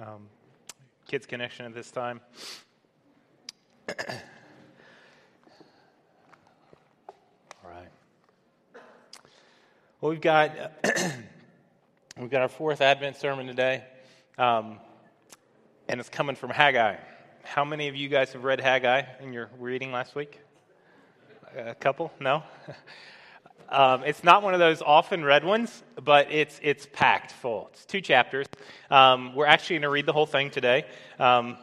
um, Kids Connection at this time. All right. Well, we've got we've got our fourth Advent sermon today, um, and it's coming from Haggai. How many of you guys have read Haggai in your reading last week? A couple? No. Um, it's not one of those often read ones, but it's, it's packed full. It's two chapters. Um, we're actually going to read the whole thing today. Um,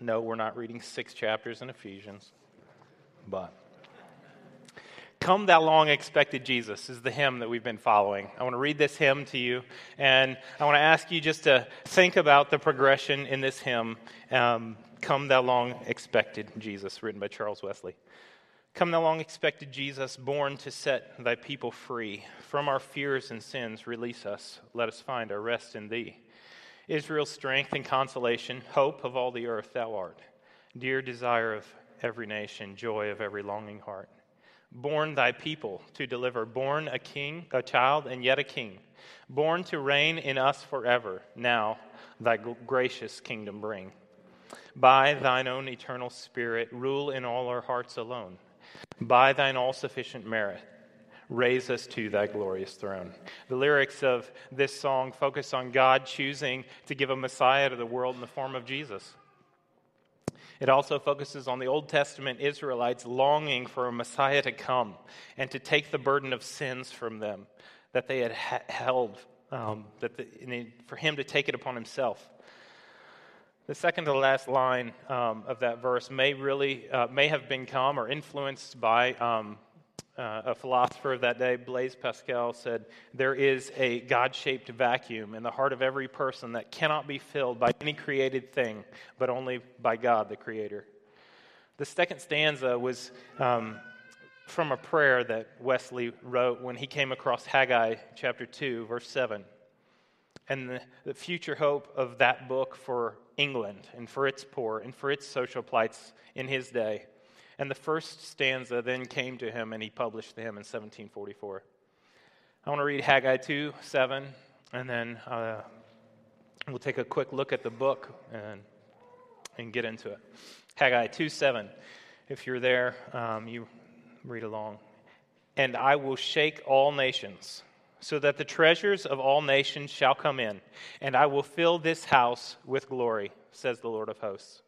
no, we're not reading six chapters in Ephesians, but. Come, thou long expected Jesus is the hymn that we've been following. I want to read this hymn to you, and I want to ask you just to think about the progression in this hymn. Um, Come, thou long expected Jesus, written by Charles Wesley. Come, thou long expected Jesus, born to set thy people free. From our fears and sins, release us. Let us find our rest in thee. Israel's strength and consolation, hope of all the earth, thou art. Dear desire of every nation, joy of every longing heart. Born thy people to deliver, born a king, a child, and yet a king. Born to reign in us forever, now thy gracious kingdom bring. By thine own eternal spirit, rule in all our hearts alone by thine all sufficient merit, raise us to thy glorious throne. The lyrics of this song focus on God choosing to give a Messiah to the world in the form of Jesus. It also focuses on the Old Testament Israelites longing for a Messiah to come and to take the burden of sins from them that they had ha- held, um, that the, for him to take it upon himself. The second to the last line um, of that verse may really uh, may have become or influenced by um, uh, a philosopher of that day, Blaise Pascal, said, There is a God shaped vacuum in the heart of every person that cannot be filled by any created thing, but only by God, the Creator. The second stanza was um, from a prayer that Wesley wrote when he came across Haggai chapter 2, verse 7 and the, the, future hope of that book for England and for its poor and for its social plights in his day. And the first stanza then came to him and he published the hymn in 1744. I want to read Haggai 2 7, and then uh, we'll take a quick look at the book and, and get into it. Haggai 2 7. If you're there, um, you read along. And I will shake all nations so that the treasures of all nations shall come in, and I will fill this house with glory, says the Lord of hosts.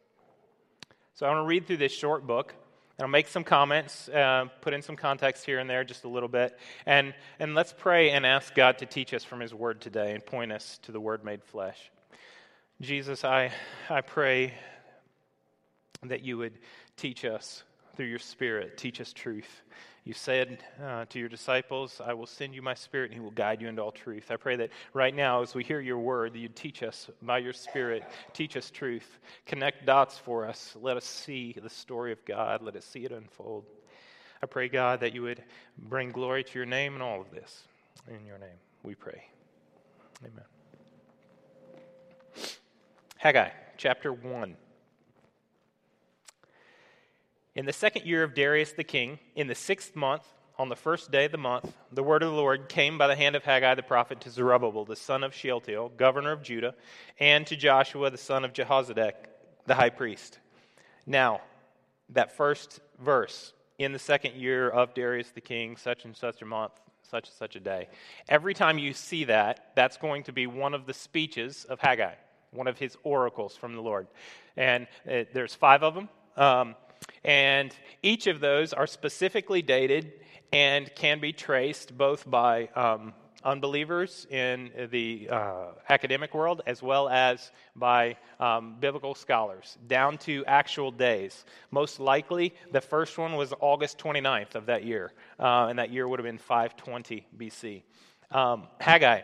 So I want to read through this short book. And I'll make some comments, uh, put in some context here and there just a little bit. And, and let's pray and ask God to teach us from His Word today and point us to the Word made flesh. Jesus, I, I pray that you would teach us through your Spirit, teach us truth. You said uh, to your disciples, I will send you my spirit and he will guide you into all truth. I pray that right now, as we hear your word, that you teach us by your spirit, teach us truth, connect dots for us. Let us see the story of God, let us see it unfold. I pray, God, that you would bring glory to your name in all of this. In your name, we pray. Amen. Haggai, chapter 1. In the second year of Darius the king, in the sixth month, on the first day of the month, the word of the Lord came by the hand of Haggai the prophet to Zerubbabel, the son of Shealtiel, governor of Judah, and to Joshua, the son of Jehozadak, the high priest. Now, that first verse, in the second year of Darius the king, such and such a month, such and such a day. Every time you see that, that's going to be one of the speeches of Haggai, one of his oracles from the Lord. And uh, there's five of them. Um, and each of those are specifically dated and can be traced both by um, unbelievers in the uh, academic world as well as by um, biblical scholars down to actual days. Most likely, the first one was August 29th of that year, uh, and that year would have been 520 BC. Um, Haggai,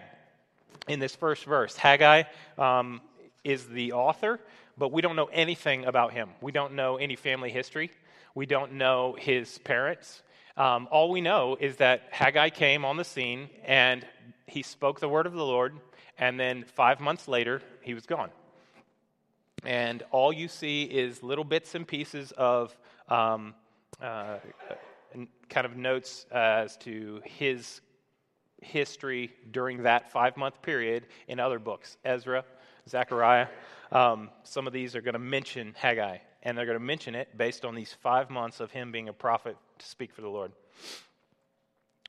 in this first verse, Haggai um, is the author but we don't know anything about him. We don't know any family history. We don't know his parents. Um, all we know is that Haggai came on the scene and he spoke the word of the Lord, and then five months later, he was gone. And all you see is little bits and pieces of um, uh, kind of notes as to his history during that five month period in other books Ezra, Zechariah. Um, some of these are going to mention Haggai, and they're going to mention it based on these five months of him being a prophet to speak for the Lord.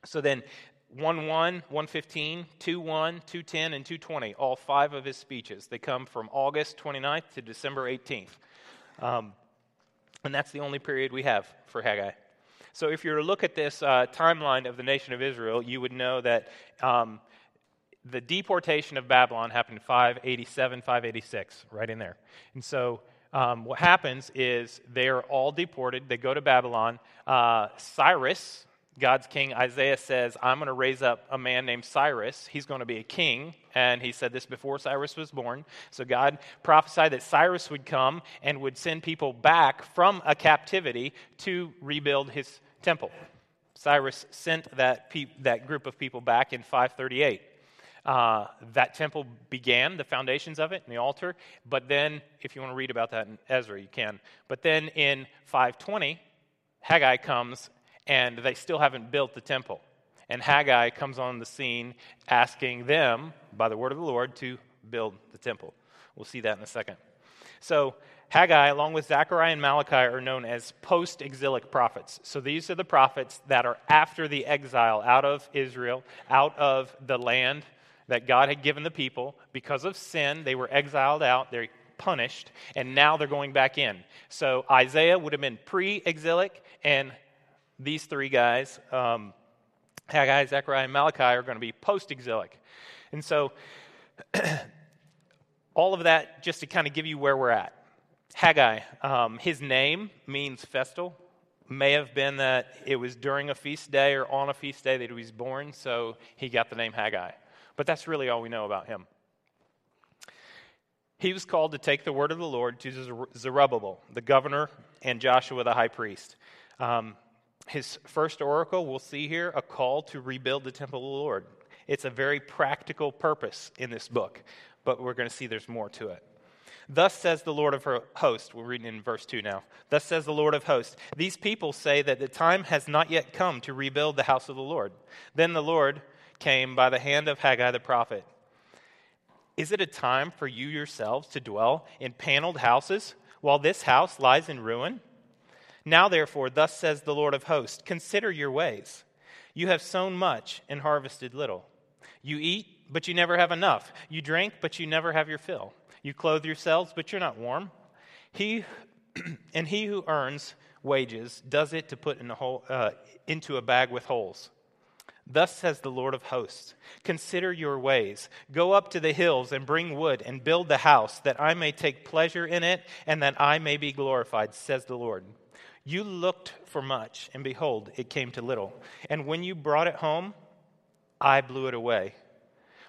So then, 1 1, 115, 2 1, 210, and 220, all five of his speeches. They come from August 29th to December 18th. Um, and that's the only period we have for Haggai. So if you were to look at this uh, timeline of the nation of Israel, you would know that um, the deportation of Babylon happened in 587, 586, right in there. And so um, what happens is they are all deported. They go to Babylon. Uh, Cyrus, God's king, Isaiah says, I'm going to raise up a man named Cyrus. He's going to be a king. And he said this before Cyrus was born. So God prophesied that Cyrus would come and would send people back from a captivity to rebuild his temple. Cyrus sent that, pe- that group of people back in 538. Uh, that temple began, the foundations of it, and the altar. But then, if you want to read about that in Ezra, you can. But then in 520, Haggai comes and they still haven't built the temple. And Haggai comes on the scene asking them, by the word of the Lord, to build the temple. We'll see that in a second. So, Haggai, along with Zechariah and Malachi, are known as post exilic prophets. So, these are the prophets that are after the exile out of Israel, out of the land that God had given the people. Because of sin, they were exiled out. They're punished, and now they're going back in. So, Isaiah would have been pre exilic, and these three guys, um, Haggai, Zechariah, and Malachi, are going to be post exilic. And so, all of that just to kind of give you where we're at. Haggai, um, his name means festal. May have been that it was during a feast day or on a feast day that he was born, so he got the name Haggai. But that's really all we know about him. He was called to take the word of the Lord to Zerubbabel, the governor, and Joshua, the high priest. Um, his first oracle, we'll see here, a call to rebuild the temple of the Lord. It's a very practical purpose in this book, but we're going to see there's more to it. Thus says the Lord of hosts. We're reading in verse 2 now. Thus says the Lord of hosts. These people say that the time has not yet come to rebuild the house of the Lord. Then the Lord came by the hand of Haggai the prophet. Is it a time for you yourselves to dwell in paneled houses while this house lies in ruin? Now, therefore, thus says the Lord of hosts Consider your ways. You have sown much and harvested little. You eat, but you never have enough. You drink, but you never have your fill. You clothe yourselves, but you're not warm. He and he who earns wages does it to put in a hole, uh, into a bag with holes. Thus says the Lord of hosts Consider your ways. Go up to the hills and bring wood and build the house, that I may take pleasure in it and that I may be glorified, says the Lord. You looked for much, and behold, it came to little. And when you brought it home, I blew it away.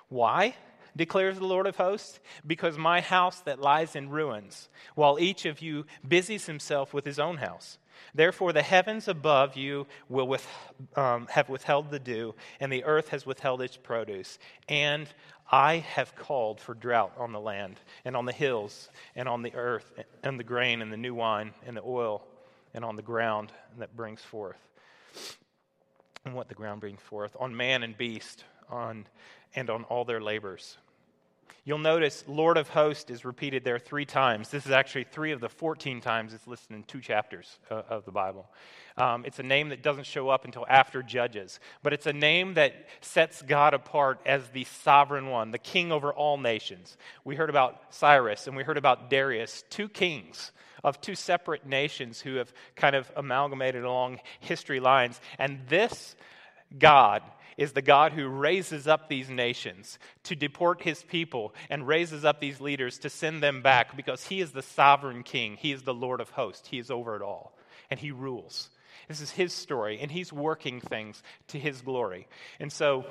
Why? declares the Lord of hosts, because my house that lies in ruins, while each of you busies himself with his own house. Therefore, the heavens above you will with, um, have withheld the dew, and the earth has withheld its produce. And I have called for drought on the land, and on the hills, and on the earth, and the grain, and the new wine, and the oil and on the ground that brings forth. And what the ground brings forth on man and beast, on and on all their labors. You'll notice Lord of Hosts is repeated there three times. This is actually three of the 14 times it's listed in two chapters uh, of the Bible. Um, it's a name that doesn't show up until after Judges, but it's a name that sets God apart as the sovereign one, the king over all nations. We heard about Cyrus and we heard about Darius, two kings of two separate nations who have kind of amalgamated along history lines. And this God is the God who raises up these nations to deport his people and raises up these leaders to send them back because he is the sovereign king. He is the Lord of hosts. He is over it all. And he rules. This is his story, and he's working things to his glory. And so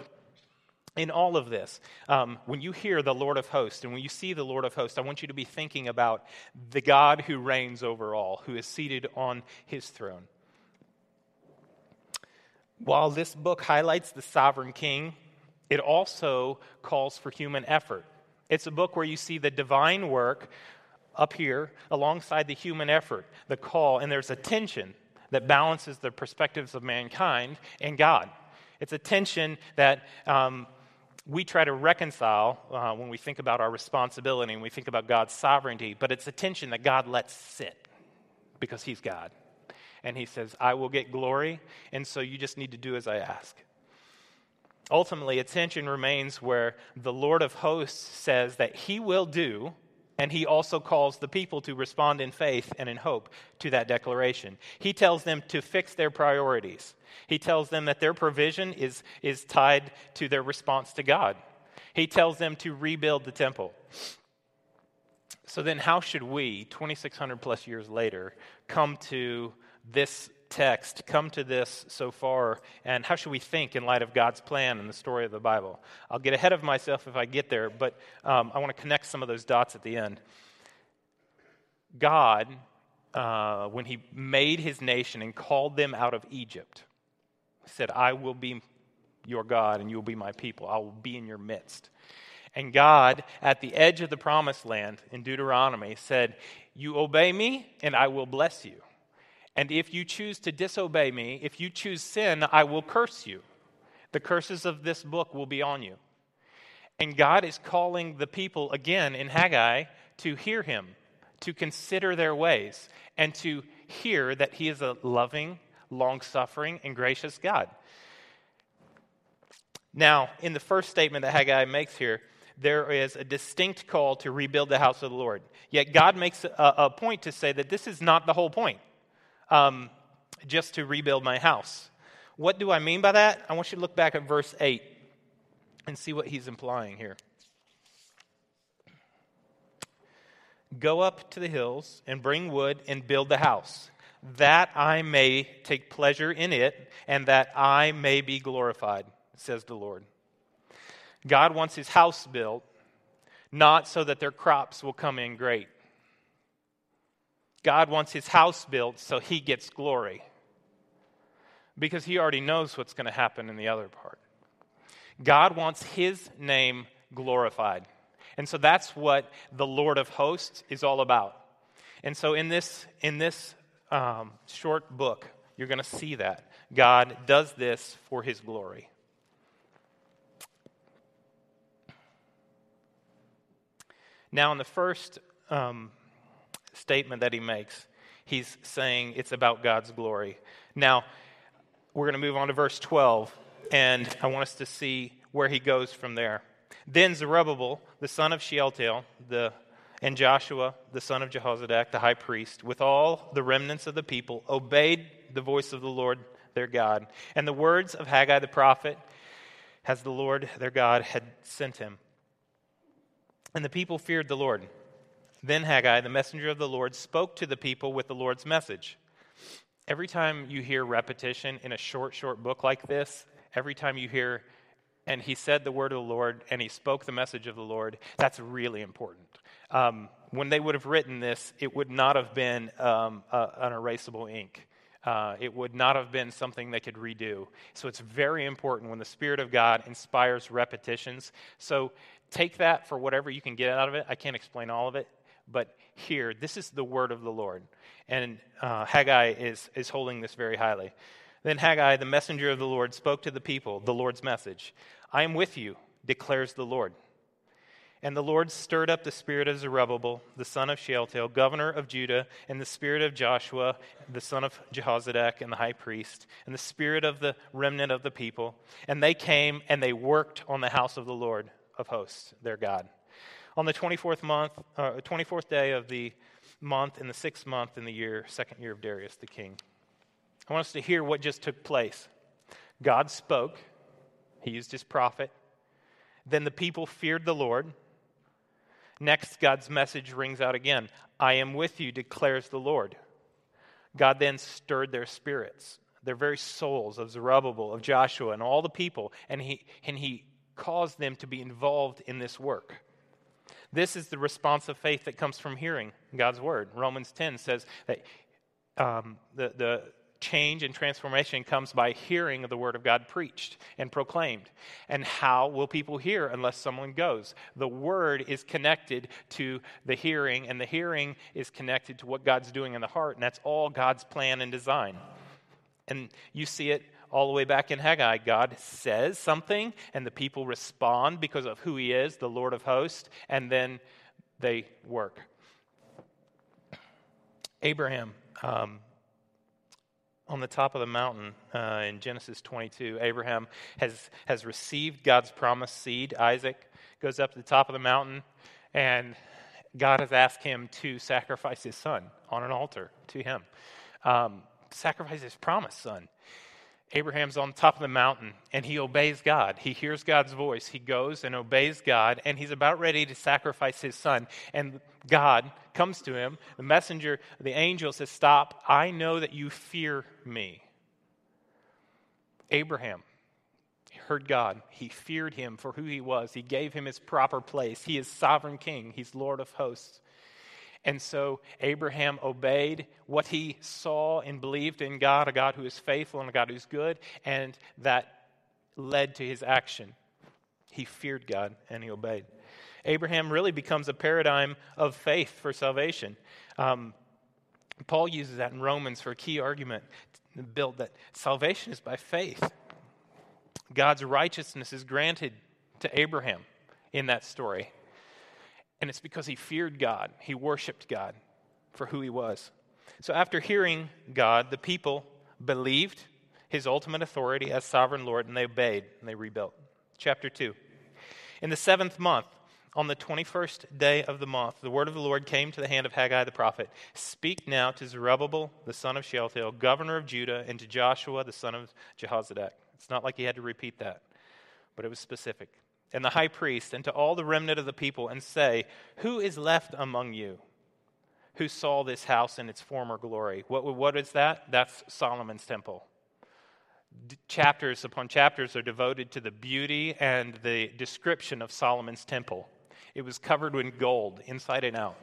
in all of this, um, when you hear the Lord of hosts and when you see the Lord of hosts, I want you to be thinking about the God who reigns over all, who is seated on his throne. While this book highlights the sovereign king, it also calls for human effort. It's a book where you see the divine work up here alongside the human effort, the call, and there's a tension that balances the perspectives of mankind and God. It's a tension that um, we try to reconcile uh, when we think about our responsibility and we think about God's sovereignty, but it's a tension that God lets sit because He's God. And He says, I will get glory, and so you just need to do as I ask. Ultimately, attention remains where the Lord of hosts says that He will do and he also calls the people to respond in faith and in hope to that declaration. He tells them to fix their priorities. He tells them that their provision is, is tied to their response to God. He tells them to rebuild the temple. So then, how should we, 2,600 plus years later, come to this text come to this so far, and how should we think in light of God's plan and the story of the Bible? I'll get ahead of myself if I get there, but um, I want to connect some of those dots at the end. God, uh, when He made His nation and called them out of Egypt, said, I will be your God and you will be my people. I will be in your midst. And God, at the edge of the promised land in Deuteronomy, said, You obey me, and I will bless you. And if you choose to disobey me, if you choose sin, I will curse you. The curses of this book will be on you. And God is calling the people again in Haggai to hear him, to consider their ways, and to hear that he is a loving, long suffering, and gracious God. Now, in the first statement that Haggai makes here, there is a distinct call to rebuild the house of the Lord. Yet God makes a, a point to say that this is not the whole point um, just to rebuild my house. What do I mean by that? I want you to look back at verse 8 and see what he's implying here. Go up to the hills and bring wood and build the house, that I may take pleasure in it and that I may be glorified, says the Lord. God wants his house built, not so that their crops will come in great, God wants his house built so he gets glory because he already knows what's going to happen in the other part. God wants his name glorified. And so that's what the Lord of hosts is all about. And so in this, in this um, short book, you're going to see that. God does this for his glory. Now, in the first um, statement that he makes. He's saying it's about God's glory. Now, we're going to move on to verse 12, and I want us to see where he goes from there. Then Zerubbabel, the son of Shealtiel, the, and Joshua, the son of Jehozadak, the high priest, with all the remnants of the people, obeyed the voice of the Lord their God, and the words of Haggai the prophet, as the Lord their God had sent him. And the people feared the Lord then Haggai, the messenger of the Lord, spoke to the people with the Lord's message. Every time you hear repetition in a short, short book like this, every time you hear, and he said the word of the Lord and he spoke the message of the Lord, that's really important. Um, when they would have written this, it would not have been um, an erasable ink. Uh, it would not have been something they could redo. So it's very important when the Spirit of God inspires repetitions. So take that for whatever you can get out of it. I can't explain all of it. But here, this is the word of the Lord. And uh, Haggai is, is holding this very highly. Then Haggai, the messenger of the Lord, spoke to the people the Lord's message I am with you, declares the Lord. And the Lord stirred up the spirit of Zerubbabel, the son of Shealtiel, governor of Judah, and the spirit of Joshua, the son of Jehozadak, and the high priest, and the spirit of the remnant of the people. And they came and they worked on the house of the Lord of hosts, their God on the 24th month, uh, 24th day of the month in the sixth month in the year, second year of Darius the king. I want us to hear what just took place. God spoke, he used his prophet. Then the people feared the Lord. Next, God's message rings out again I am with you, declares the Lord. God then stirred their spirits, their very souls of Zerubbabel, of Joshua, and all the people, and he, and he caused them to be involved in this work. This is the response of faith that comes from hearing God's word. Romans 10 says that um, the, the change and transformation comes by hearing of the word of God preached and proclaimed. And how will people hear unless someone goes? The word is connected to the hearing, and the hearing is connected to what God's doing in the heart, and that's all God's plan and design. And you see it all the way back in Haggai, God says something, and the people respond because of who he is, the Lord of hosts, and then they work. Abraham, um, on the top of the mountain uh, in Genesis 22, Abraham has, has received God's promised seed, Isaac, goes up to the top of the mountain, and God has asked him to sacrifice his son on an altar to him. Um, sacrifice his promised son. Abraham's on top of the mountain and he obeys God. He hears God's voice. He goes and obeys God and he's about ready to sacrifice his son. And God comes to him. The messenger, the angel says, Stop. I know that you fear me. Abraham heard God. He feared him for who he was. He gave him his proper place. He is sovereign king, he's Lord of hosts. And so Abraham obeyed what he saw and believed in God, a God who is faithful and a God who's good, and that led to his action. He feared God and he obeyed. Abraham really becomes a paradigm of faith for salvation. Um, Paul uses that in Romans for a key argument build that salvation is by faith. God's righteousness is granted to Abraham in that story. And it's because he feared God, he worshiped God for who he was. So after hearing God, the people believed his ultimate authority as sovereign Lord, and they obeyed and they rebuilt. Chapter 2. In the seventh month, on the 21st day of the month, the word of the Lord came to the hand of Haggai the prophet Speak now to Zerubbabel, the son of Shealtiel, governor of Judah, and to Joshua, the son of Jehozadak. It's not like he had to repeat that, but it was specific. And the high priest, and to all the remnant of the people, and say, Who is left among you who saw this house in its former glory? What, what is that? That's Solomon's temple. D- chapters upon chapters are devoted to the beauty and the description of Solomon's temple. It was covered in gold, inside and out.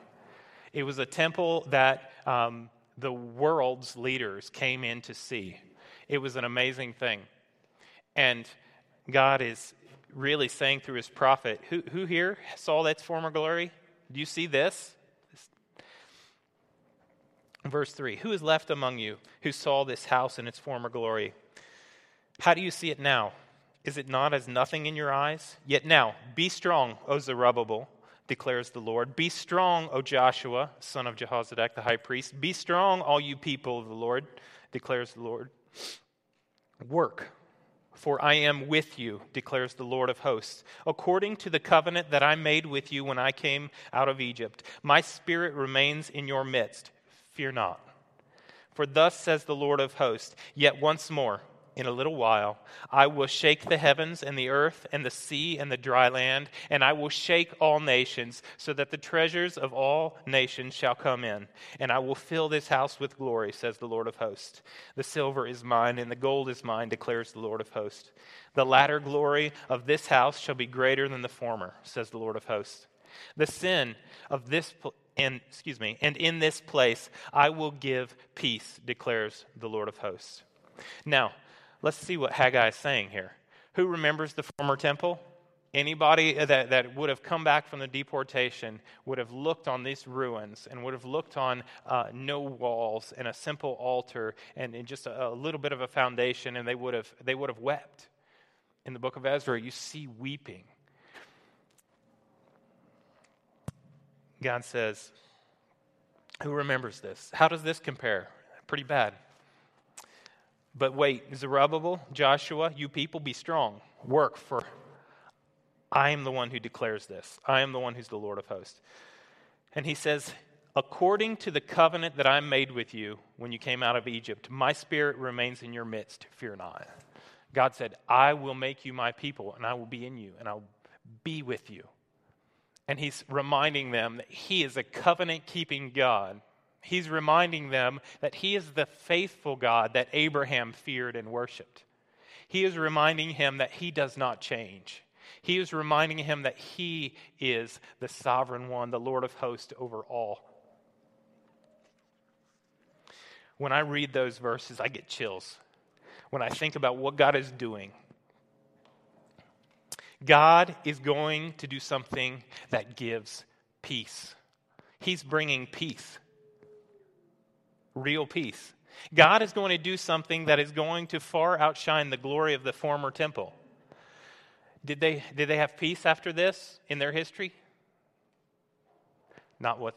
It was a temple that um, the world's leaders came in to see. It was an amazing thing. And God is really saying through his prophet, who, who here saw that former glory? Do you see this? Verse 3 Who is left among you who saw this house in its former glory? How do you see it now? Is it not as nothing in your eyes? Yet now, be strong, O Zerubbabel, declares the Lord. Be strong, O Joshua, son of Jehozadak, the high priest. Be strong, all you people of the Lord, declares the Lord. Work for I am with you, declares the Lord of hosts, according to the covenant that I made with you when I came out of Egypt. My spirit remains in your midst. Fear not. For thus says the Lord of hosts Yet once more, in a little while, I will shake the heavens and the earth and the sea and the dry land, and I will shake all nations, so that the treasures of all nations shall come in. And I will fill this house with glory, says the Lord of hosts. The silver is mine, and the gold is mine, declares the Lord of hosts. The latter glory of this house shall be greater than the former, says the Lord of hosts. The sin of this and excuse me, and in this place I will give peace, declares the Lord of hosts. Now, Let's see what Haggai is saying here. Who remembers the former temple? Anybody that, that would have come back from the deportation would have looked on these ruins and would have looked on uh, no walls and a simple altar and, and just a, a, little bit of a foundation, and they would, have, they would have wept. In the book of Ezra, you see weeping. God says, Who remembers this? How does this compare? Pretty bad. But wait, Zerubbabel, Joshua, you people, be strong. Work, for I am the one who declares this. I am the one who's the Lord of hosts. And he says, According to the covenant that I made with you when you came out of Egypt, my spirit remains in your midst. Fear not. God said, I will make you my people, and I will be in you, and I'll be with you. And he's reminding them that he is a covenant keeping God He's reminding them that he is the faithful God that Abraham feared and worshiped. He is reminding him that he does not change. He is reminding him that he is the sovereign one, the Lord of hosts over all. When I read those verses, I get chills. When I think about what God is doing, God is going to do something that gives peace. He's bringing peace real peace. God is going to do something that is going to far outshine the glory of the former temple. Did they, did they have peace after this in their history? Not what,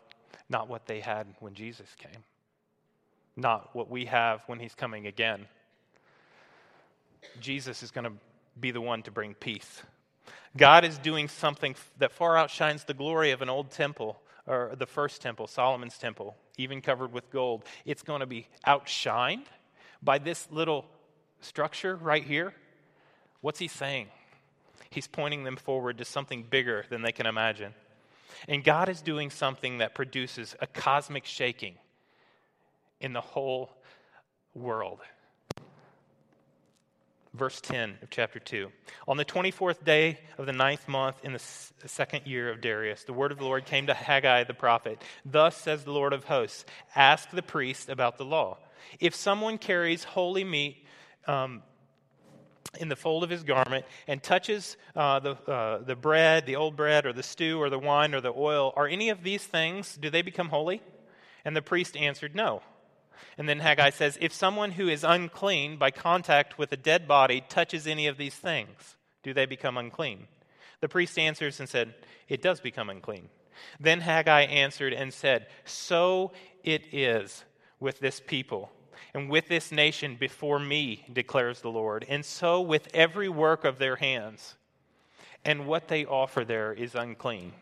not what they had when Jesus came, not what we have when he's coming again. Jesus is going to be the one to bring peace. God is doing something that far outshines the glory of an old temple, or the first temple, Solomon's temple, even covered with gold. It's going to be outshined by this little structure right here. What's he saying? He's pointing them forward to something bigger than they can imagine. And God is doing something that produces a cosmic shaking in the whole world. Verse 10 of chapter 2. On the 24th day of the ninth month in the second year of Darius, the word of the Lord came to Haggai the prophet. Thus says the Lord of hosts Ask the priest about the law. If someone carries holy meat, um, in the fold of his garment and touches uh, the, uh, the bread, the old bread, or the stew, or the wine, or the oil, are any of these things, do they become holy? And the priest answered, No. And then Haggai says, If someone who is unclean by contact with a dead body touches any of these things, do they become unclean? The priest answers and said, It does become unclean. Then Haggai answered and said, So it is with this people and with this nation before me, declares the Lord, and so with every work of their hands. And what they offer there is unclean.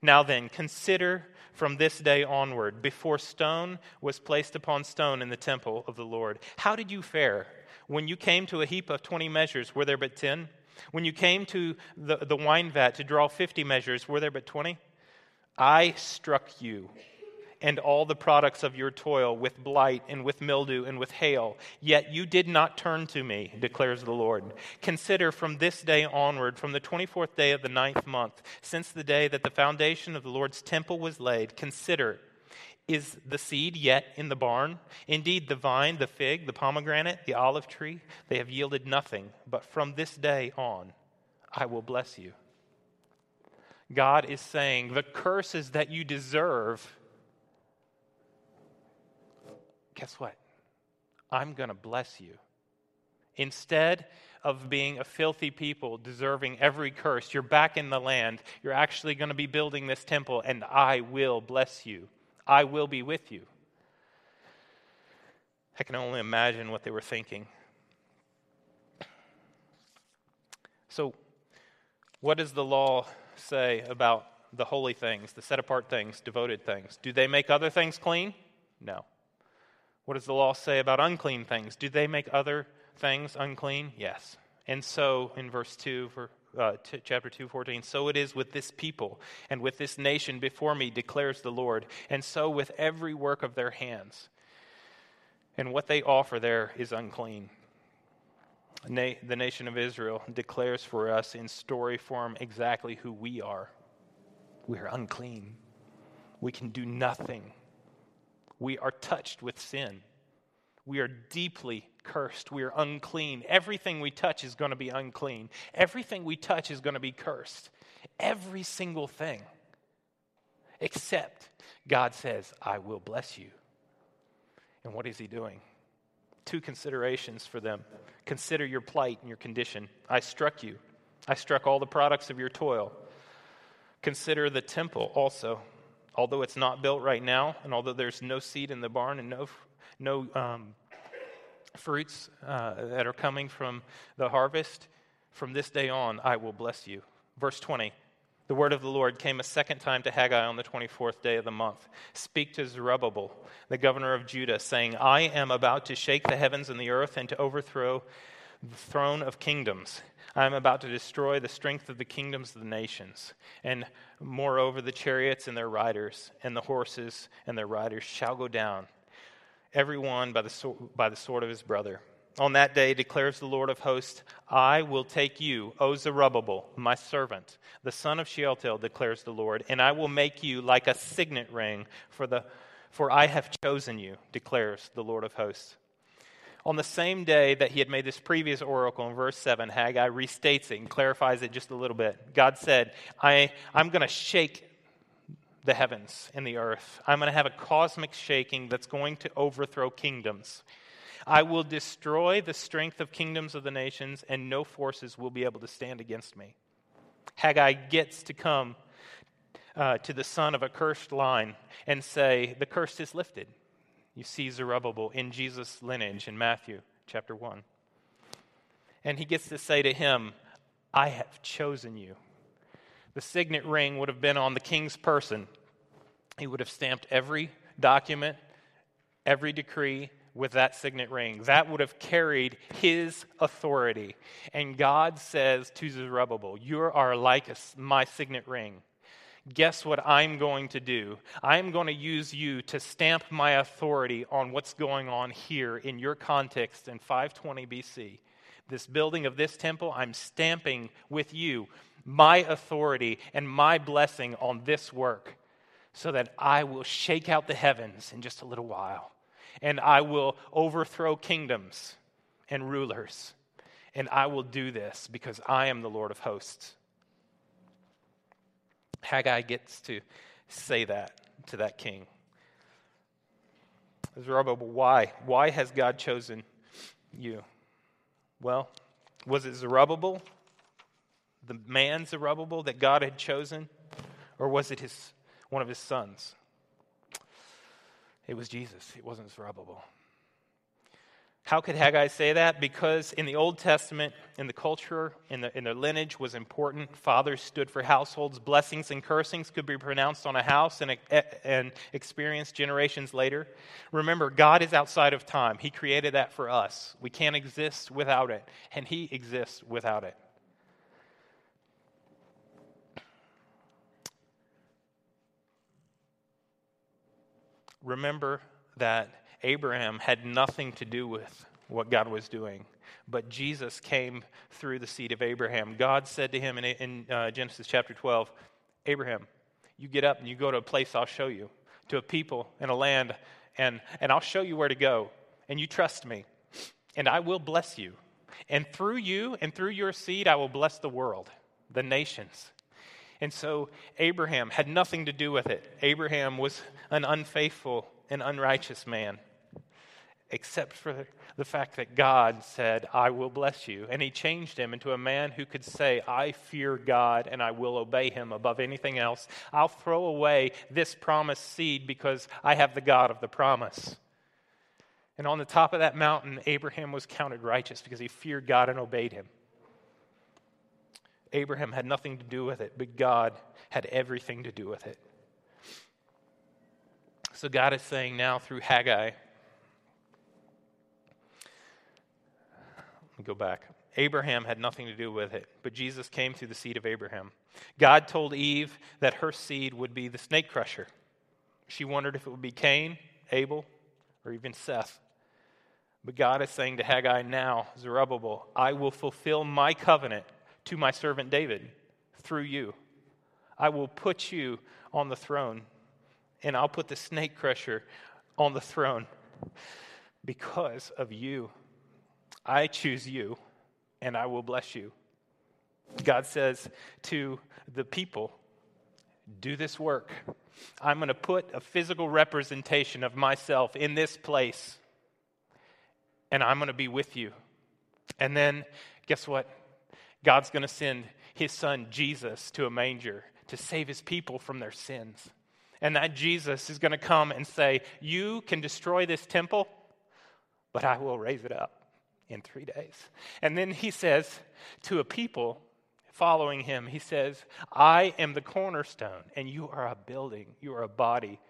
Now then, consider from this day onward, before stone was placed upon stone in the temple of the Lord. How did you fare? When you came to a heap of 20 measures, were there but 10? When you came to the, the wine vat to draw 50 measures, were there but 20? I struck you and all the products of your toil with blight and with mildew and with hail. Yet you did not turn to me, declares the Lord. Consider from this day onward, from the 24th day of the ninth month, since the day that the foundation of the Lord's temple was laid, consider is the seed yet in the barn? Indeed, the vine, the fig, the pomegranate, the olive tree, they have yielded nothing. But from this day on, I will bless you. God is saying, the curses that you deserve guess what? I'm going to bless you. Instead of being a filthy people deserving every curse, you're back in the land. You're actually going to be building this temple, and I will bless you. I will be with you. I can only imagine what they were thinking. So, what does the law say about the holy things, the set apart things, devoted things? Do they make other things clean? No. What does the law say about unclean things? Do they make other things unclean? Yes. And so in verse 2, for, uh, t- chapter 2, 14, so it is with this people and with this nation before me, declares the Lord, and so with every work of their hands. And what they offer there is unclean. Na- the nation of Israel declares for us in story form exactly who we are. We are unclean. We can do nothing we are touched with sin. We are deeply cursed. We are unclean. Everything we touch is going to be unclean. Everything we touch is going to be cursed. Every single thing. Except God says, I will bless you. And what is He doing? Two considerations for them. Consider your plight and your condition. I struck you, I struck all the products of your toil. Consider the temple also although it's not built right now, and although there's no seed in the barn and no, no um, fruits uh, that are coming from the harvest, from this day on I will bless you. Verse 20 The word of the Lord came a second time to Haggai on the 24th day of the month. Speak to Zerubbabel, the governor of Judah, saying, I am about to shake the heavens and the earth and to overthrow the throne of kingdoms. I am about to destroy the strength of the kingdoms of the nations. And moreover, the chariots and their riders, and the horses and their riders shall go down, every one by the, sword, by the sword of his brother. On that day, declares the Lord of hosts, I will take you, O Zerubbabel, my servant, the son of Shealtiel, declares the Lord, and I will make you like a signet ring, for, the, for I have chosen you, declares the Lord of hosts. On the same day that he had made this previous oracle in verse 7, Haggai restates it and clarifies it just a little bit. God said, I, I'm going to shake the heavens and the earth. I'm going to have a cosmic shaking that's going to overthrow kingdoms. I will destroy the strength of kingdoms of the nations, and no forces will be able to stand against me. Haggai gets to come uh, to the son of a cursed line and say, The curse is lifted. You see Zerubbabel in Jesus' lineage in Matthew chapter 1. And he gets to say to him, I have chosen you. The signet ring would have been on the king's person. He would have stamped every document, every decree with that signet ring. That would have carried his authority. And God says to Zerubbabel, You are like my signet ring. Guess what I'm going to do? I'm going to use you to stamp my authority on what's going on here in your context in 520 BC. This building of this temple, I'm stamping with you my authority and my blessing on this work so that I will shake out the heavens in just a little while and I will overthrow kingdoms and rulers. And I will do this because I am the Lord of hosts. Haggai gets to say that to that king. Zerubbabel, why? Why has God chosen you? Well, was it Zerubbabel, the man Zerubbabel that God had chosen, or was it his, one of his sons? It was Jesus, it wasn't Zerubbabel. How could Haggai say that? Because in the Old Testament, in the culture, in the, in the lineage was important. Fathers stood for households. Blessings and cursings could be pronounced on a house and, and experienced generations later. Remember, God is outside of time. He created that for us. We can't exist without it, and He exists without it. Remember that Abraham had nothing to do with what God was doing. But Jesus came through the seed of Abraham. God said to him in, in uh, Genesis chapter 12, Abraham, you get up and you go to a place I'll show you, to a people and a land, and, and I'll show you where to go. And you trust me, and I will bless you. And through you and through your seed, I will bless the world, the nations. And so Abraham had nothing to do with it. Abraham was an unfaithful and unrighteous man, except for the fact that God said, I will bless you. And he changed him into a man who could say, I fear God and I will obey him above anything else. I'll throw away this promised seed because I have the God of the promise. And on the top of that mountain, Abraham was counted righteous because he feared God and obeyed him. Abraham had nothing to do with it, but God had everything to do with it. So God is saying now through Haggai, let me go back. Abraham had nothing to do with it, but Jesus came through the seed of Abraham. God told Eve that her seed would be the snake crusher. She wondered if it would be Cain, Abel, or even Seth. But God is saying to Haggai now, Zerubbabel, I will fulfill my covenant to my servant David through you. I will put you on the throne, and I'll put the snake crusher on the throne because of you. I choose you, and I will bless you. God says to the people, Do this work. I'm going to put a physical representation of myself in this place, and I'm going to be with you. And then, guess what? God's going to send his son Jesus to a manger to save his people from their sins. And that Jesus is going to come and say, You can destroy this temple, but I will raise it up in three days. And then he says to a people following him, He says, I am the cornerstone, and you are a building, you are a body.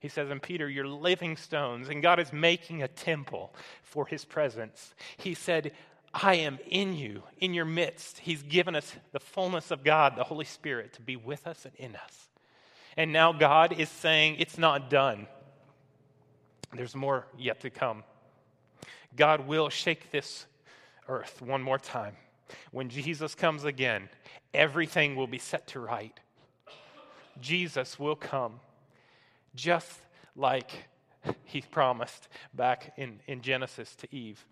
He says, and Peter, you're living stones, and God is making a temple for his presence. He said, I am in you, in your midst. He's given us the fullness of God, the Holy Spirit, to be with us and in us. And now God is saying, it's not done. There's more yet to come. God will shake this earth one more time. When Jesus comes again, everything will be set to right. Jesus will come just like he promised back in, in Genesis to Eve.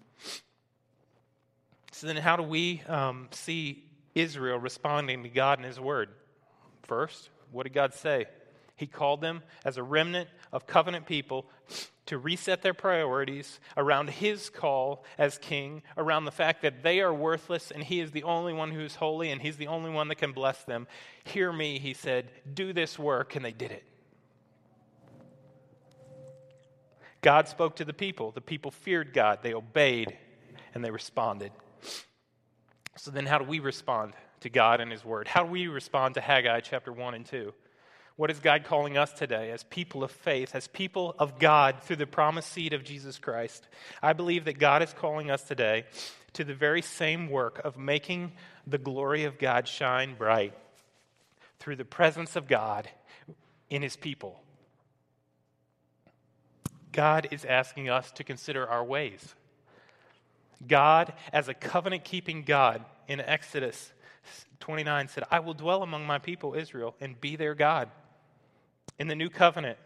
So then, how do we um, see Israel responding to God and His Word? First, what did God say? He called them as a remnant of covenant people to reset their priorities around his call as king, around the fact that they are worthless and he is the only one who is holy and he's the only one that can bless them. Hear me, he said, do this work, and they did it. God spoke to the people. The people feared God, they obeyed, and they responded. So then, how do we respond to God and his word? How do we respond to Haggai chapter 1 and 2? What is God calling us today as people of faith, as people of God through the promised seed of Jesus Christ? I believe that God is calling us today to the very same work of making the glory of God shine bright through the presence of God in his people. God is asking us to consider our ways. God, as a covenant keeping God in Exodus 29, said, I will dwell among my people Israel and be their God. In the new covenant,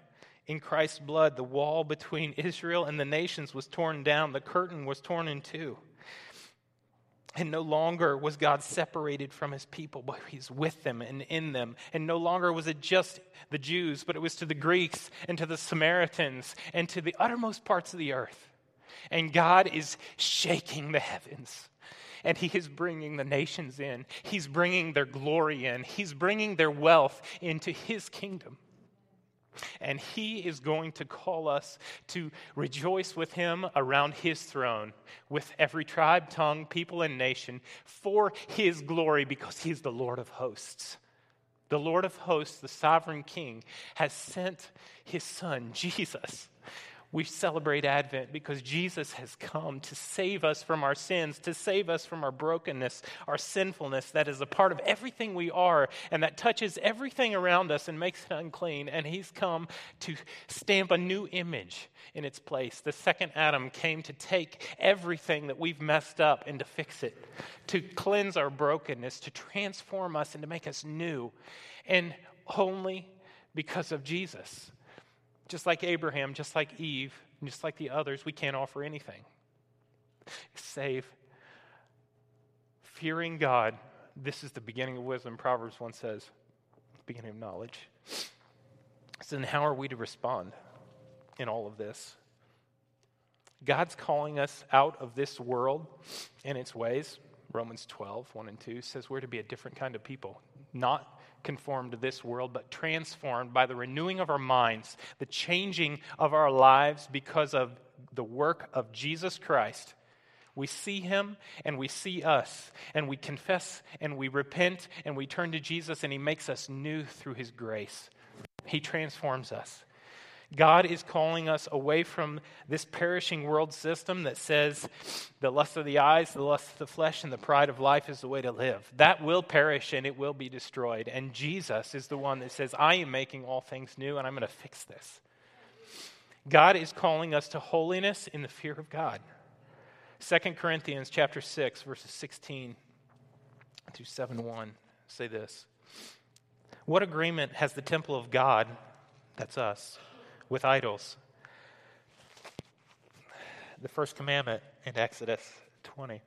in Christ's blood, the wall between Israel and the nations was torn down, the curtain was torn in two. And no longer was God separated from his people, but he's with them and in them. And no longer was it just the Jews, but it was to the Greeks and to the Samaritans and to the uttermost parts of the earth. And God is shaking the heavens. And he is bringing the nations in. He's bringing their glory in. He's bringing their wealth into his kingdom. And he is going to call us to rejoice with him around his throne, with every tribe, tongue, people, and nation, for his glory, because he's the Lord of hosts. The Lord of hosts, the sovereign king, has sent his son, Jesus, we celebrate Advent because Jesus has come to save us from our sins, to save us from our brokenness, our sinfulness that is a part of everything we are and that touches everything around us and makes it unclean. And He's come to stamp a new image in its place. The second Adam came to take everything that we've messed up and to fix it, to cleanse our brokenness, to transform us and to make us new. And only because of Jesus. Just like Abraham, just like Eve, just like the others, we can't offer anything save fearing God. This is the beginning of wisdom, Proverbs 1 says, beginning of knowledge. So then, how are we to respond in all of this? God's calling us out of this world and its ways. Romans 12, 1 and 2 says we're to be a different kind of people, not conformed to this world, but transformed by the renewing of our minds, the changing of our lives because of the work of Jesus Christ. We see him and we see us, and we confess and we repent and we turn to Jesus, and he makes us new through his grace. He transforms us. God is calling us away from this perishing world system that says the lust of the eyes, the lust of the flesh, and the pride of life is the way to live. That will perish and it will be destroyed. And Jesus is the one that says, I am making all things new and I'm going to fix this. God is calling us to holiness in the fear of God. 2 Corinthians chapter 6 verses 16 through 7 1 say this. What agreement has the temple of God, that's us, with idols. The first commandment in Exodus 20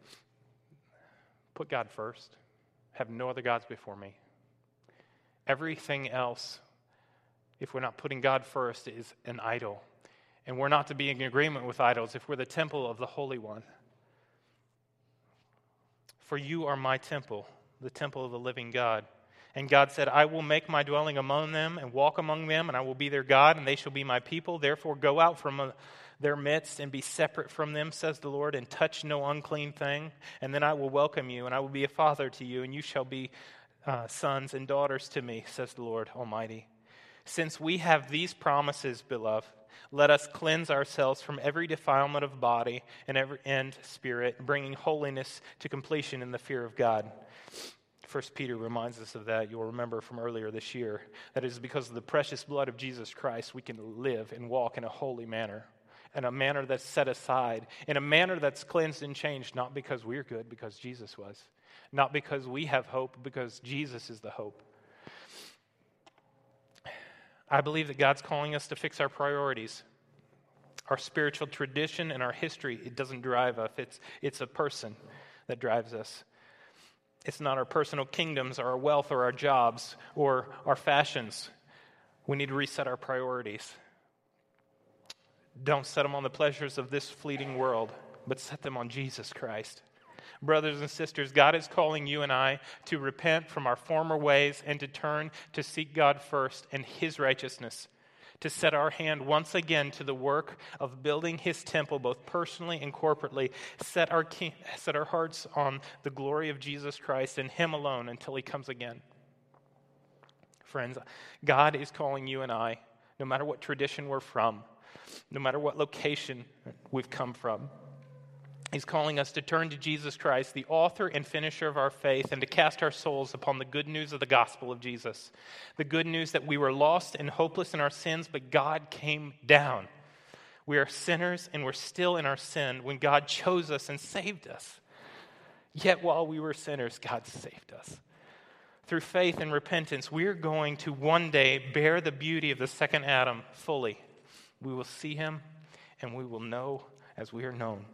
put God first, have no other gods before me. Everything else, if we're not putting God first, is an idol. And we're not to be in agreement with idols if we're the temple of the Holy One. For you are my temple, the temple of the living God. And God said, I will make my dwelling among them and walk among them, and I will be their God, and they shall be my people. Therefore, go out from uh, their midst and be separate from them, says the Lord, and touch no unclean thing. And then I will welcome you, and I will be a father to you, and you shall be uh, sons and daughters to me, says the Lord Almighty. Since we have these promises, beloved, let us cleanse ourselves from every defilement of body and every and spirit, bringing holiness to completion in the fear of God. First Peter reminds us of that. You'll remember from earlier this year. That is because of the precious blood of Jesus Christ, we can live and walk in a holy manner, in a manner that's set aside, in a manner that's cleansed and changed, not because we're good, because Jesus was, not because we have hope, because Jesus is the hope. I believe that God's calling us to fix our priorities. Our spiritual tradition and our history, it doesn't drive us, it's, it's a person that drives us. It's not our personal kingdoms or our wealth or our jobs or our fashions. We need to reset our priorities. Don't set them on the pleasures of this fleeting world, but set them on Jesus Christ. Brothers and sisters, God is calling you and I to repent from our former ways and to turn to seek God first and His righteousness, to set our hand once again to the work of building His temple, both personally and corporately, set our, set our hearts on the glory of Jesus Christ and Him alone until He comes again. Friends, God is calling you and I, no matter what tradition we're from, no matter what location we've come from, He's calling us to turn to Jesus Christ, the author and finisher of our faith, and to cast our souls upon the good news of the gospel of Jesus. The good news that we were lost and hopeless in our sins, but God came down. We are sinners and we're still in our sin when God chose us and saved us. Yet while we were sinners, God saved us. Through faith and repentance, we're going to one day bear the beauty of the second Adam fully. We will see him and we will know as we are known.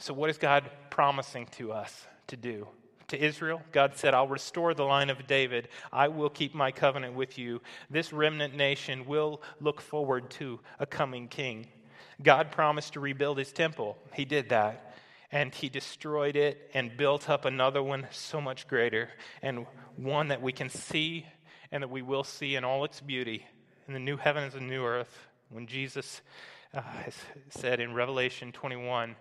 So, what is God promising to us to do? To Israel, God said, I'll restore the line of David. I will keep my covenant with you. This remnant nation will look forward to a coming king. God promised to rebuild his temple. He did that. And he destroyed it and built up another one so much greater, and one that we can see and that we will see in all its beauty in the new heavens and new earth when Jesus uh, said in Revelation 21,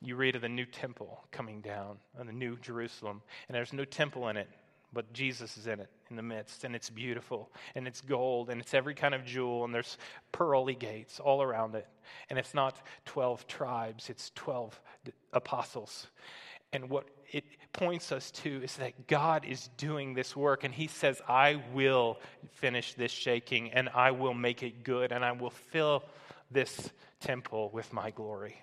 you read of the new temple coming down, and the new Jerusalem. And there's no temple in it, but Jesus is in it, in the midst. And it's beautiful, and it's gold, and it's every kind of jewel, and there's pearly gates all around it. And it's not 12 tribes, it's 12 apostles. And what it points us to is that God is doing this work, and He says, I will finish this shaking, and I will make it good, and I will fill this temple with my glory.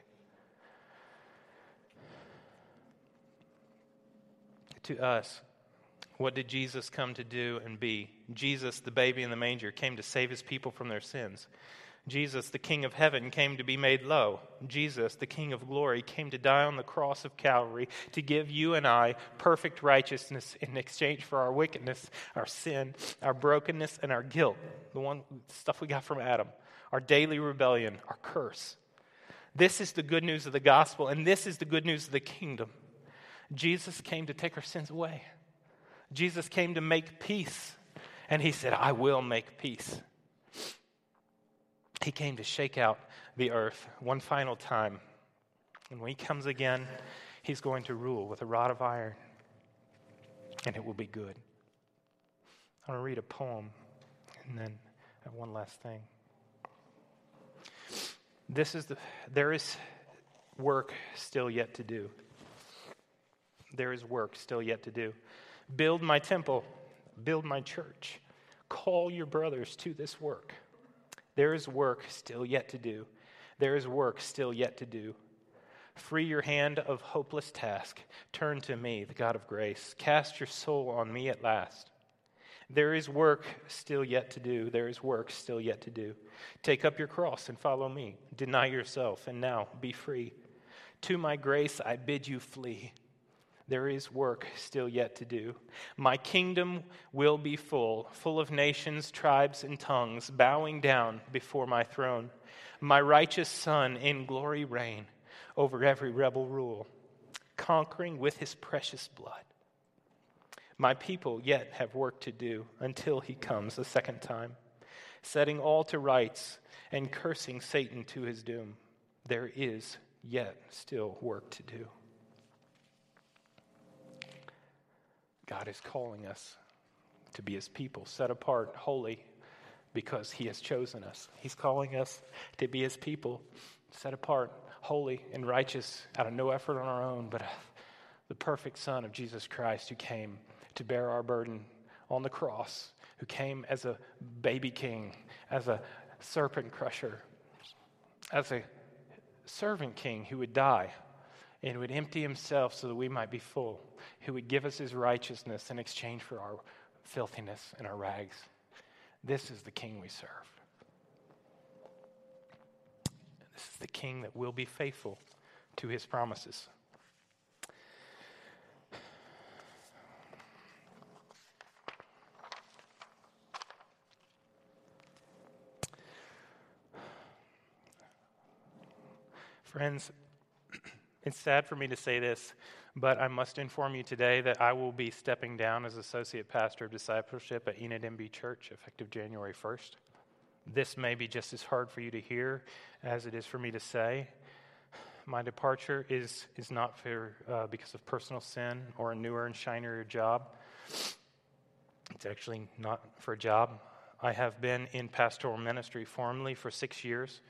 To us, what did Jesus come to do and be? Jesus, the baby in the manger, came to save his people from their sins. Jesus, the King of heaven, came to be made low. Jesus, the King of glory, came to die on the cross of Calvary to give you and I perfect righteousness in exchange for our wickedness, our sin, our brokenness, and our guilt. The one stuff we got from Adam our daily rebellion, our curse. This is the good news of the gospel, and this is the good news of the kingdom. Jesus came to take our sins away. Jesus came to make peace, and he said, I will make peace. He came to shake out the earth one final time. And when he comes again, he's going to rule with a rod of iron, and it will be good. I'm going to read a poem, and then I have one last thing. This is the, there is work still yet to do. There is work still yet to do. Build my temple, build my church. Call your brothers to this work. There is work still yet to do. There is work still yet to do. Free your hand of hopeless task. Turn to me, the God of grace. Cast your soul on me at last. There is work still yet to do. There is work still yet to do. Take up your cross and follow me. Deny yourself, and now be free. To my grace I bid you flee. There is work still yet to do. My kingdom will be full, full of nations, tribes, and tongues, bowing down before my throne. My righteous Son in glory reign over every rebel rule, conquering with his precious blood. My people yet have work to do until he comes a second time, setting all to rights and cursing Satan to his doom. There is yet still work to do. God is calling us to be his people, set apart, holy, because he has chosen us. He's calling us to be his people, set apart, holy, and righteous out of no effort on our own, but the perfect Son of Jesus Christ who came to bear our burden on the cross, who came as a baby king, as a serpent crusher, as a servant king who would die and would empty himself so that we might be full, who would give us his righteousness in exchange for our filthiness and our rags. This is the king we serve. This is the king that will be faithful to his promises. Friends, it's sad for me to say this, but I must inform you today that I will be stepping down as Associate Pastor of Discipleship at Enid MB Church effective January 1st. This may be just as hard for you to hear as it is for me to say. My departure is, is not for, uh, because of personal sin or a newer and shinier job. It's actually not for a job. I have been in pastoral ministry formally for six years.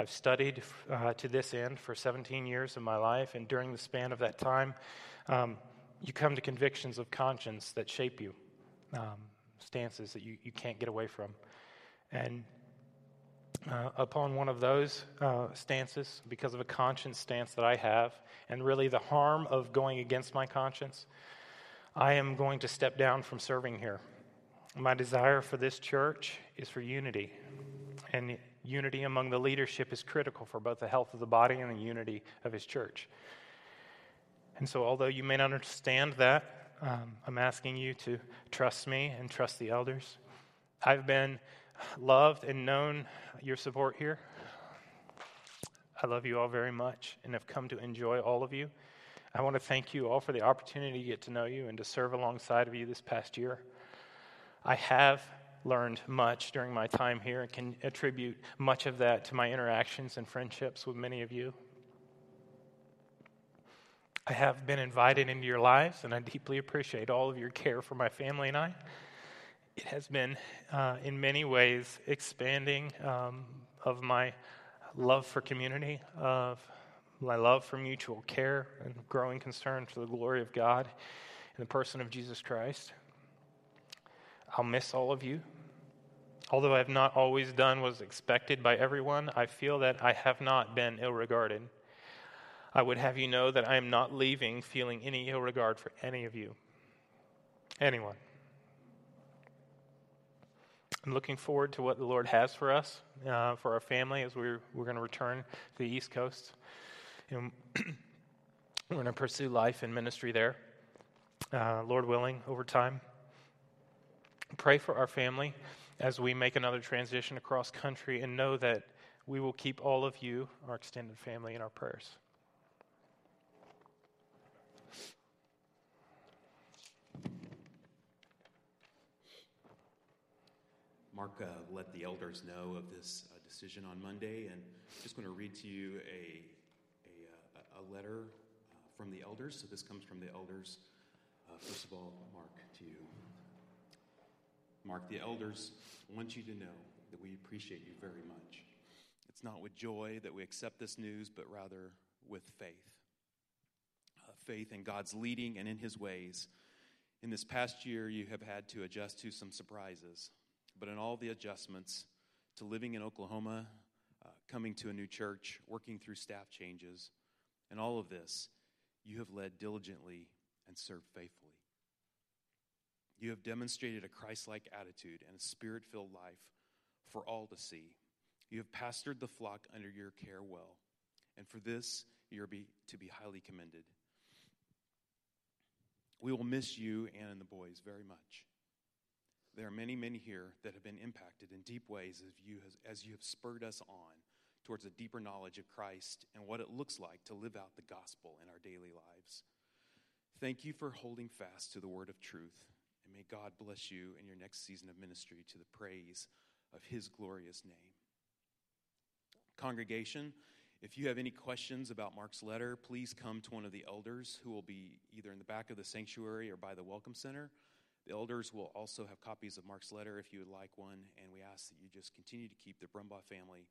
I've studied uh, to this end for 17 years of my life, and during the span of that time, um, you come to convictions of conscience that shape you, um, stances that you, you can't get away from. And uh, upon one of those uh, stances, because of a conscience stance that I have, and really the harm of going against my conscience, I am going to step down from serving here. My desire for this church is for unity, and unity among the leadership is critical for both the health of the body and the unity of his church. And so, although you may not understand that, um, I'm asking you to trust me and trust the elders. I've been loved and known your support here. I love you all very much and have come to enjoy all of you. I want to thank you all for the opportunity to get to know you and to serve alongside of you this past year. I have learned much during my time here and can attribute much of that to my interactions and friendships with many of you. I have been invited into your lives, and I deeply appreciate all of your care for my family and I. It has been, uh, in many ways, expanding um, of my love for community, of my love for mutual care, and growing concern for the glory of God in the person of Jesus Christ. I'll miss all of you. Although I have not always done what was expected by everyone, I feel that I have not been ill regarded. I would have you know that I am not leaving feeling any ill regard for any of you. Anyone. I'm looking forward to what the Lord has for us, uh, for our family, as we're, we're going to return to the East Coast. And we're going to pursue life and ministry there, uh, Lord willing, over time. Pray for our family as we make another transition across country and know that we will keep all of you, our extended family, in our prayers. Mark uh, let the elders know of this uh, decision on Monday, and I'm just going to read to you a, a, uh, a letter uh, from the elders. So this comes from the elders. Uh, first of all, Mark, to you. Mark, the elders want you to know that we appreciate you very much. It's not with joy that we accept this news, but rather with faith. Uh, faith in God's leading and in His ways. In this past year, you have had to adjust to some surprises, but in all the adjustments to living in Oklahoma, uh, coming to a new church, working through staff changes, and all of this, you have led diligently and served faithfully. You have demonstrated a Christ like attitude and a spirit filled life for all to see. You have pastored the flock under your care well, and for this you're be, to be highly commended. We will miss you and the boys very much. There are many, many here that have been impacted in deep ways as you, as you have spurred us on towards a deeper knowledge of Christ and what it looks like to live out the gospel in our daily lives. Thank you for holding fast to the word of truth and may God bless you in your next season of ministry to the praise of his glorious name. Congregation, if you have any questions about Mark's letter, please come to one of the elders who will be either in the back of the sanctuary or by the Welcome Center. The elders will also have copies of Mark's letter if you would like one, and we ask that you just continue to keep the Brumbaugh family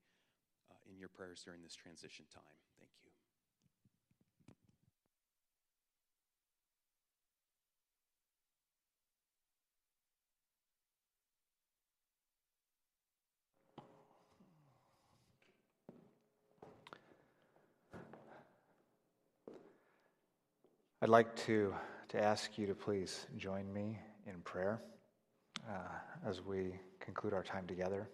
uh, in your prayers during this transition time. Thank you. I'd like to, to ask you to please join me in prayer uh, as we conclude our time together.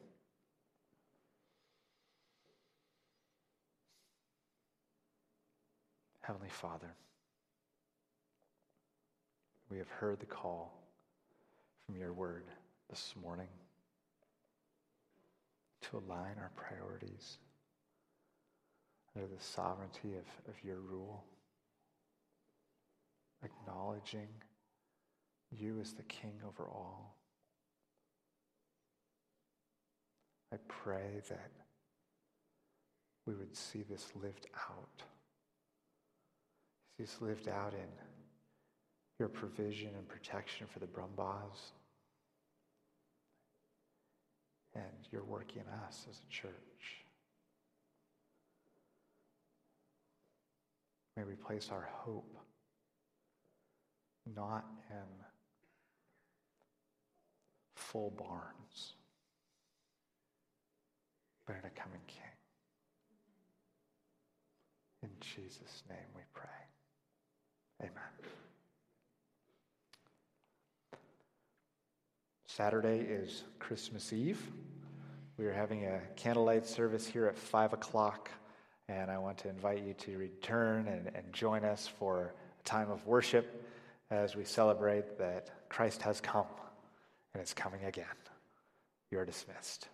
Heavenly Father, we have heard the call from your word this morning to align our priorities under the sovereignty of, of your rule, acknowledging you as the king over all. I pray that we would see this lived out. See this lived out in your provision and protection for the Brumbaughs. And your work in us as a church. May we place our hope not in full barns, but in a coming King. In Jesus' name we pray. Amen. Saturday is Christmas Eve. We are having a candlelight service here at 5 o'clock, and I want to invite you to return and, and join us for a time of worship as we celebrate that Christ has come and is coming again. You are dismissed.